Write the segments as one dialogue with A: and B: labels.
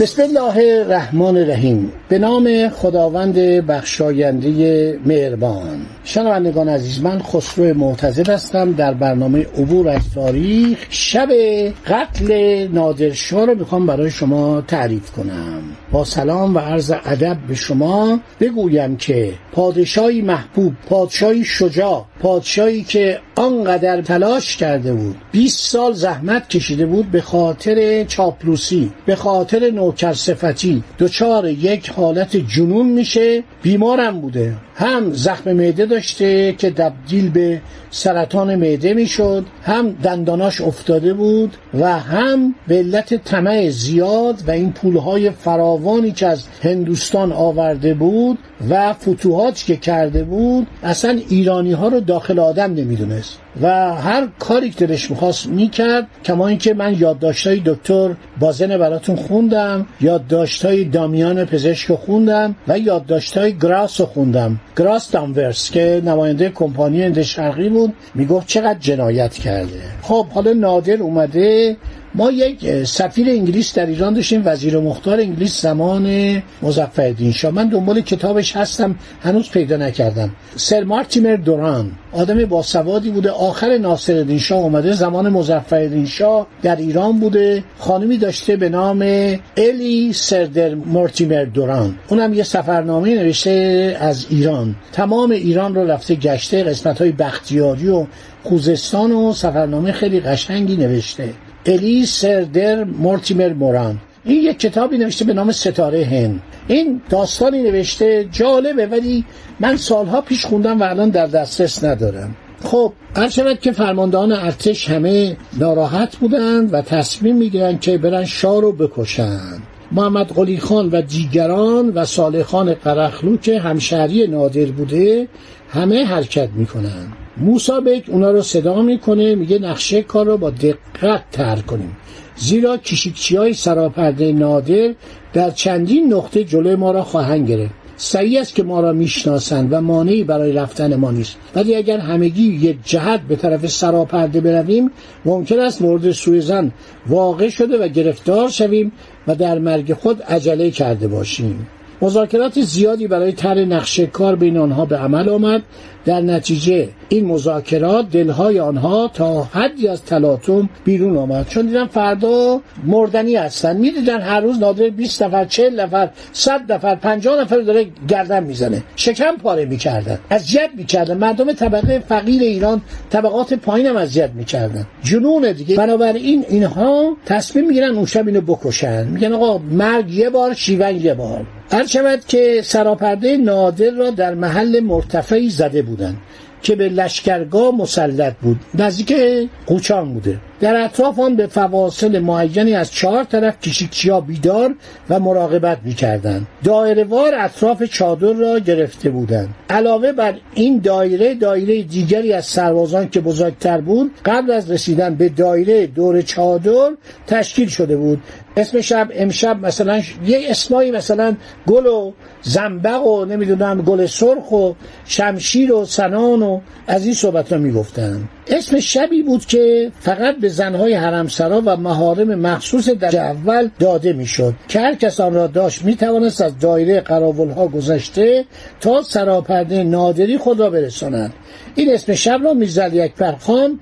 A: بسم الله الرحمن الرحیم. به نام خداوند بخشاینده مهربان. شنوندگان عزیز من خسرو معتزد هستم در برنامه عبور از تاریخ. شب قتل نادرشاه رو می‌خوام برای شما تعریف کنم. با سلام و عرض ادب به شما بگویم که پادشاهی محبوب پادشاهی شجاع پادشاهی که آنقدر تلاش کرده بود. 20 سال زحمت کشیده بود به خاطر چاپلوسی به خاطر نوکر صفتی. دچار یک حالت جنون میشه بیمارم بوده. هم زخم معده داشته که تبدیل به سرطان معده می‌شد هم دنداناش افتاده بود و هم به علت طمع زیاد و این پولهای فراوانی که از هندوستان آورده بود و فتوحاتی که کرده بود اصلا ایرانی ها رو داخل آدم نمی‌دونست. Peace. و هر کاری که دلش می‌خواست می‌کرد کما اینکه من یادداشتهای دکتر بازن براتون خوندم یادداشتهای دامیان پزشک خوندم و یادداشتهای گراس خوندم. گراس دامورس که نماینده کمپانی هند شرقی بود می‌گفت چقدر جنایت کرده. خب حالا نادر اومده. ما یک سفیر انگلیس در ایران داشتیم وزیر مختار انگلیس زمان مظفرالدین شاه. من دنبال کتابش هستم هنوز پیدا نکردم. سر مارتیمر دوران آدم باسوادی بوده آخر ناصرالدین شاه اومده زمان مظفرالدین شاه در ایران بوده. خانمی داشته به نام الی سردر مارتیمر دوران. اونم یه سفرنامه نوشته از ایران. تمام ایران رو رفته گشته قسمت های بختیاری و خوزستان و سفرنامه خیلی قشنگی نوشته. الی سردر مورتیمر موران. این یک کتابی نوشته به نام ستاره هند. این داستانی نوشته جالبه ولی من سالها پیش خوندم و الان در دسترس ندارم. خب هر شود که فرماندهان ارتش همه ناراحت بودند و تصمیم می‌گیرن که برن شاه رو بکشن محمد قلی خان و دیگران و صالح خان قرخلو که همشهری نادر بوده همه حرکت می‌کنن موسا بیک اونا رو صدا می‌کنه میگه نقشه کار رو با دقت تر کنیم. زیرا کشیکچی های سراپرده نادر در چندین نقطه جلوی ما را خواهند گرفت. سعی است که ما را می‌شناسند و مانعی برای رفتن ما نیست. ولی اگر همگی یک جهت به طرف سراپرده برویم ممکن است مورد سوی زن واقع شده و گرفتار شویم و در مرگ خود عجله کرده باشیم. مذاکرات زیادی برای طرح نقشه کار بین آنها به عمل آمد. در نتیجه این مذاکرات دلهای آنها تا حدی از تلاطم بیرون آمد. چون دیدن فردا مردنی هستن. می‌دیدن هر روز نادر 20 نفر 40 نفر 100 نفر 50 نفر داره گردن می‌زنه. شکم پاره می‌کردن. اذیت می‌کردن. مردم طبقه فقیر ایران طبقات پایین هم اذیت می‌کردن. جنون دیگه. بنابراین اینها تصمیم می‌گیرن اون شب اینو بکشن. میگن آقا مرگ یه بار شیون یه بار. هر شود که سراپرده نادر را در محل مرتفعی زده بودند که به لشکرگاه مسلط بود. نزدیک قوچان بوده. در اطراف آن به فواصل معینی از چهار طرف کشیکچیا بیدار و مراقبت می‌کردند. دایره وار اطراف چادر را گرفته بودند. علاوه بر این دایره دایره دیگری از سربازان که بزرگتر بود قبل از رسیدن به دایره دور چادر تشکیل شده بود. اسم شب امشب مثلا یه اسمایی مثلا گل و زنبق و نمی‌دونم گل سرخ و شمشیر و سنان و از این صحبت را می‌گفتن اسم شبی بود که فقط به زنهای حرمسرا و مهارم مخصوص در اول داده می‌شد که هر کس آن را داشت می‌توانست از دایره قراولها گذشته تا سراپرده نادری خود را برساند. این اسم شب را میرزا اکبر خان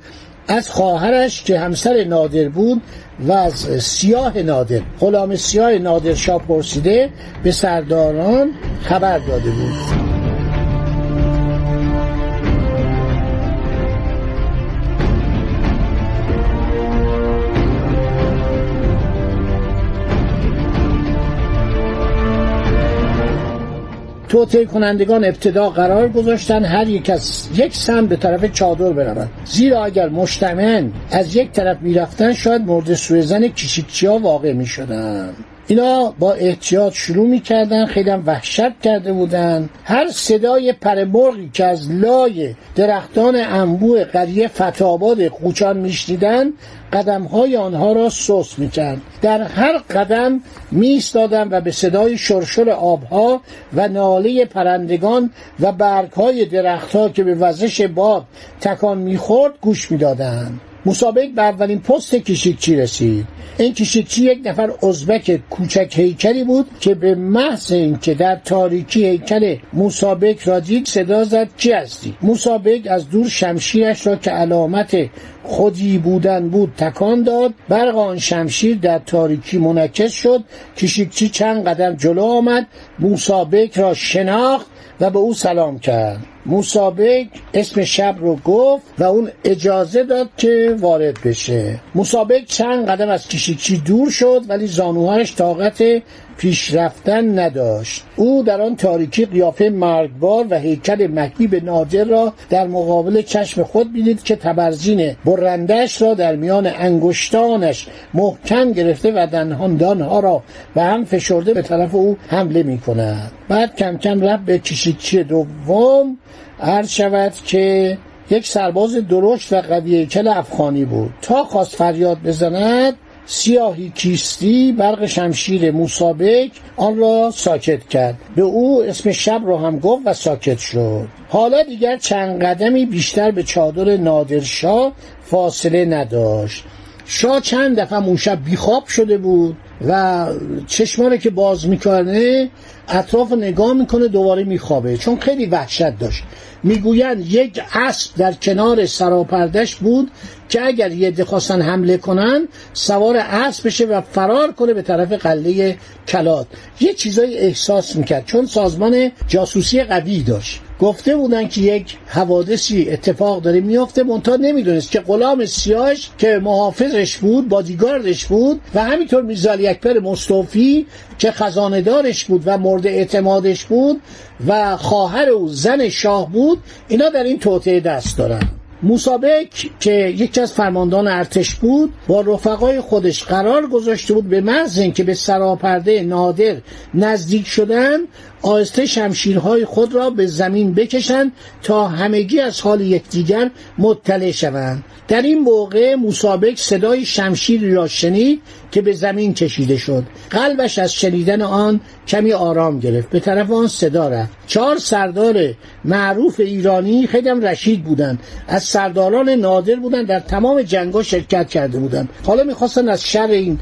A: از خواهرش که همسر نادر بود و از سیاه نادر غلام سیاه نادر شاه پرسیده به سرداران خبر داده بود. توطئه کنندگان ابتدا قرار گذاشتن هر یک از یک سم به طرف چادر بروند. زیرا اگر مجتمعاً از یک طرف می‌رفتن شاید مورد سوء زن کشیکچی ها واقع می‌شدن. اینا با احتیاط شروع می‌کردن خیلی هم وحشت کرده بودن. هر صدای پرمرغی که از لای درختان انبوه قریه فتاباد قوچان میشنیدن قدم های آنها را سوس می‌کرد. در هر قدم میستادن و به صدای شرشر آبها و ناله پرندگان و برگ های درختها که به وزش باد تکان می‌خورد گوش می‌دادند مسابق به اولین پست کشیکچی رسید. این کشیکچی یک نفر ازبک کوچک هیکلی بود که به محض اینکه در تاریکی هیکل مسابق را دید صدا زد کی هستی؟ مسابق از دور شمشیرش را که علامت خودی بودن بود تکان داد. برق آن شمشیر در تاریکی منعکس شد. کشیکچی چند قدم جلو آمد. مسابق را شناخت. و به او سلام کرد. موسابق اسم شب رو گفت و اون اجازه داد که وارد بشه. موسابق چند قدم از کشیکچی دور شد ولی زانوهایش طاقت پیش رفتن نداشت. او در آن تاریکی قیافه مرگبار و هیکل مهیب نادر را در مقابل چشم خود بینید که تبرزین برندش را در میان انگشتانش محکم گرفته و دندانها را به هم فشرده به طرف او حمله می کند بعد کم کم رفت به کشیکچی دوم عرض شود که یک سرباز درشت و قوی کل افغانی بود. تا خواست فریاد بزند سیاهی کیستی برق شمشیر موسابک آن را ساکت کرد. به او اسم شب را هم گفت و ساکت شد. حالا دیگر چند قدمی بیشتر به چادر نادرشاه فاصله نداشت. شاه چند دفعه اون شب بیخواب شده بود و چشمانه که باز می‌کنه اطراف نگاه می‌کنه دوباره میخوابه. چون خیلی وحشت داشت. می‌گویند یک اسب در کنار سراپردش بود که اگر یه خواستن حمله کنن سوار اسب بشه و فرار کنه به طرف قله کلات. یه چیزایی احساس می‌کرد. چون سازمان جاسوسی قوی داشت. گفته بودن که یک حوادثی اتفاق داره میافته منتها نمی‌دونست که غلام سیاش که محافظش بود بادیگاردش بود و همینطور میزالی اکبر مصطفی که خزاندارش بود و مورد اعتمادش بود و خواهر او زن شاه بود اینا در این توطعه دست دارن. موسابک که یکی از فرماندان ارتش بود با رفقای خودش قرار گذاشته بود به محض اینکه به سراپرده نادر نزدیک شدن آهسته شمشیرهای خود را به زمین بکشند تا همگی از حال یکدیگر مطلع شوند. در این موقع مسابق صدای شمشیری را شنید که به زمین کشیده شد. قلبش از شنیدن آن کمی آرام گرفت. به طرف آن صدا رفت. چهار سردار معروف ایرانی خیلی هم رشید بودند. از سرداران نادر بودند. در تمام جنگا شرکت کرده بودند. حالا می‌خواستن از شر این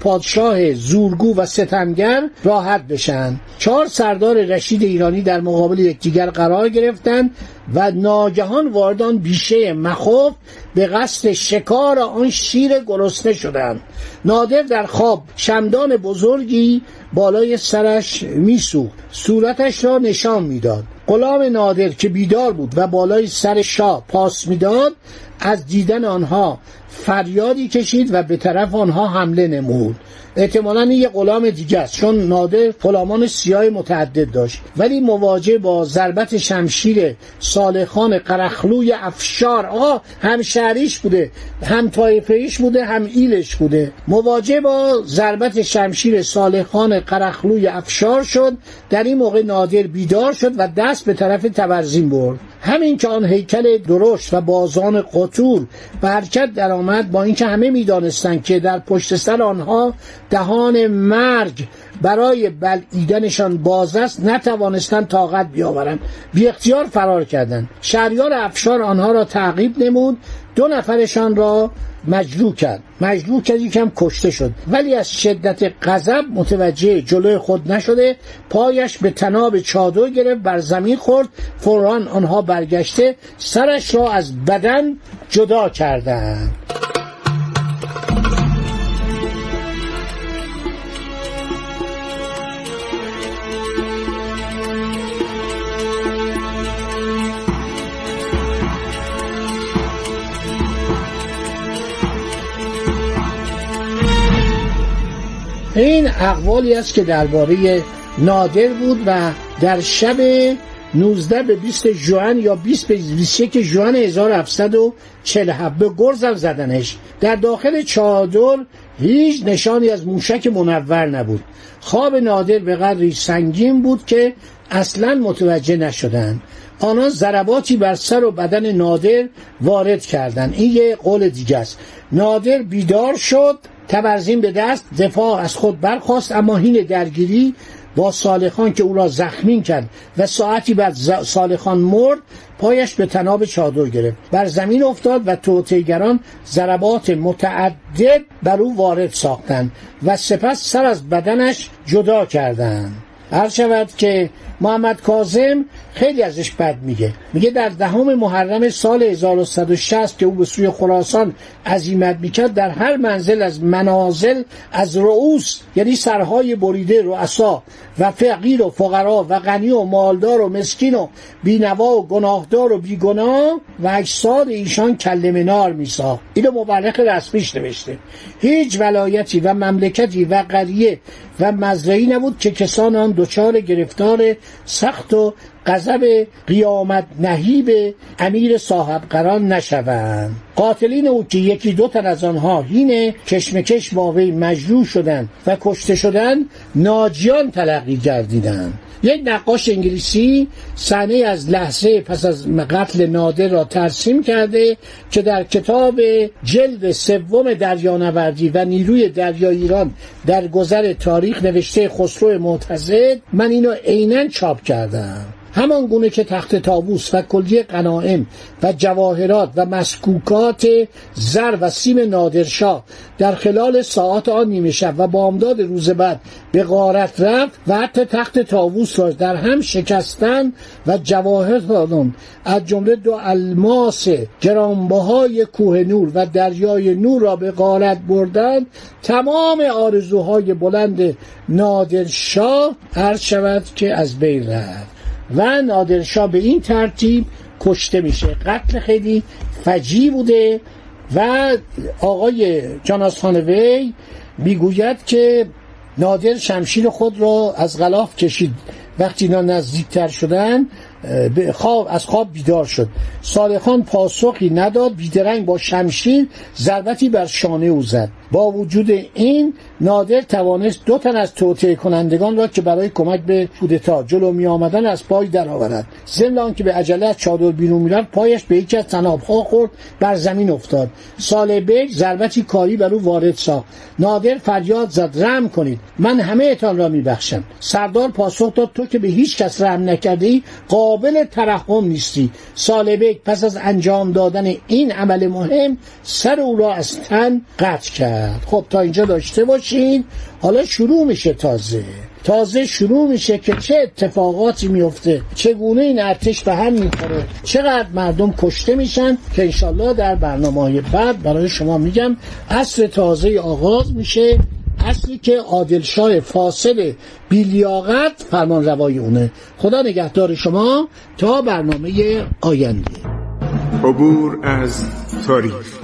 A: پادشاه زورگو و ستمگر راحت بشن. چهار سردار رشید ایرانی در مقابل یکدیگر قرار گرفتند و ناگهان وارد آن بیشه مخوف به قصد شکار آن شیر گرسنه شدند. نادر در خواب شمدان بزرگی بالای سرش میسوخت. صورتش را نشان می‌داد. غلام نادر که بیدار بود و بالای سر شاه پاس می‌داد از دیدن آنها فریادی کشید و به طرف آنها حمله نمود. احتمالا این یه غلام دیگه است چون نادر غلامان سیاه متعدد داشت. ولی مواجه با ضربت شمشیر صالحان قرخلوی افشار آقا هم شهریش بوده هم طایفهیش بوده هم ایلش بوده. مواجه با ضربت شمشیر صالحان قرخلوی افشار شد. در این موقع نادر بیدار شد و دست به طرف تبرزین برد. همین که آن هیکل درشت و بازان قطور به حرکت درآمد با اینکه همه می‌دانستند که در پشت سر آنها دهان مرگ برای بلعیدنشان باز است نتوانستند طاقت بیاورند. بی اختیار فرار کردند. شهریار افشار آنها را تعقیب نمود. دو نفرشان را مجروح کرد. مجروح کرد یکم کشته شد. ولی از شدت غضب متوجه جلوی خود نشده. پایش به تناب چادر گرفت بر زمین خورد. فوران آنها برگشته. سرش را از بدن جدا کردند. این اقوالی است که درباره نادر بود و در شب 19 به 20 جوان یا 20 به 21 جوان 1747 به گرزم زدنش. در داخل چادر هیچ نشانی از موشک منور نبود. خواب نادر به قدری سنگین بود که اصلا متوجه نشدند. آنها ضرباتی بر سر و بدن نادر وارد کردند. این یه قول دیگه است. نادر بیدار شد تبرزین به دست دفاع از خود برخواست اما هین درگیری با صالحان که او را زخمین کرد و ساعتی بعد صالحان مرد پایش به تناب چادر گرفت. بر زمین افتاد و توتیگران ضربات متعدد بر او وارد ساختند و سپس سر از بدنش جدا کردند. هر شود که محمد کاظم خیلی ازش بد میگه. میگه در دهم محرم سال 1160 که او به سوی خراسان عزیمت می‌کرد در هر منزل از منازل از رؤوس یعنی سرهای بریده رؤسا و فقیر و فقرا و غنی و مالدار و مسکین و بینوا و گناهدار و بیگناه و اجساد ایشان کلمه نار میساخت. اینو مبلغ رسمیش نوشته. هیچ ولایتی و مملکتی و قریه و مزرعی نبود که کسان آن دچار گرفتار سخت و غضب قیامت نهیب امیر صاحب قران نشوند. قاتلین او که یکی دو تن از آنها هین کشمکش با وی مجروح شدند و کشته شدند ناجیان تلقی گردیدند یک نقاش انگلیسی صحنه از لحظه پس از قتل نادر را ترسیم کرده که در کتاب جلد سوم دریانوردی و نیروی دریای ایران در گذر تاریخ نوشته خسرو معتزد من اینو عینا چاپ کردم. همان گونه که تخت تابوس و کلیه قنائم و جواهرات و مسکوکات زر و سیم نادرشاه در خلال ساعات آن نیمه شب و بامداد روز بعد به غارت رفت و حتی تخت تابوس را در هم شکستن و جواهر دادن از جمله دو الماس گرانبهای کوه نور و دریای نور را به غارت بردن تمام آرزوهای بلند نادرشاه هر شود که از بین رفت. و نادرشاه به این ترتیب کشته میشه. قتل خیلی فجی بوده و آقای جاناسخان وی می‌گوید که نادر شمشیر خود را از غلاف کشید. وقتی اینا نزدیکتر شدن خواب از خواب بیدار شد. صالحان پاسخی نداد بیدرنگ با شمشیر ضربتی بر شانه او زد. با وجود این نادر توانست دو تن از توطئه کنندگان را که برای کمک به کودتا جلو می آمدن از پای درآورد. ضمن که به عجله از چادر بیرون می‌رفت پایش به یکی از تنابها خورد بر زمین افتاد. صالح بیگ ضربتی کاری بر او وارد ساخت. نادر فریاد زد رحم کنید من همه اتان را میبخشم. سردار پاسخ داد تو که به هیچ کس رحم نکرده ای قابل ترحم نیستی صالح بیگ پس از انجام دادن این عمل مهم سر او را از تن قطع کرد. خب تا اینجا داشته باشین. حالا شروع میشه تازه. تازه شروع میشه که چه اتفاقاتی میفته. چگونه این ارتش به هم می‌خوره. چقدر مردم کشته میشن که انشالله در برنامه های بعد برای شما میگم اصر تازه آغاز میشه. اصلی که عادلشاه فاصل بیلیاقت فرمان روای اونه. خدا نگهدار شما تا برنامه آینده.
B: عبور از تاریخ.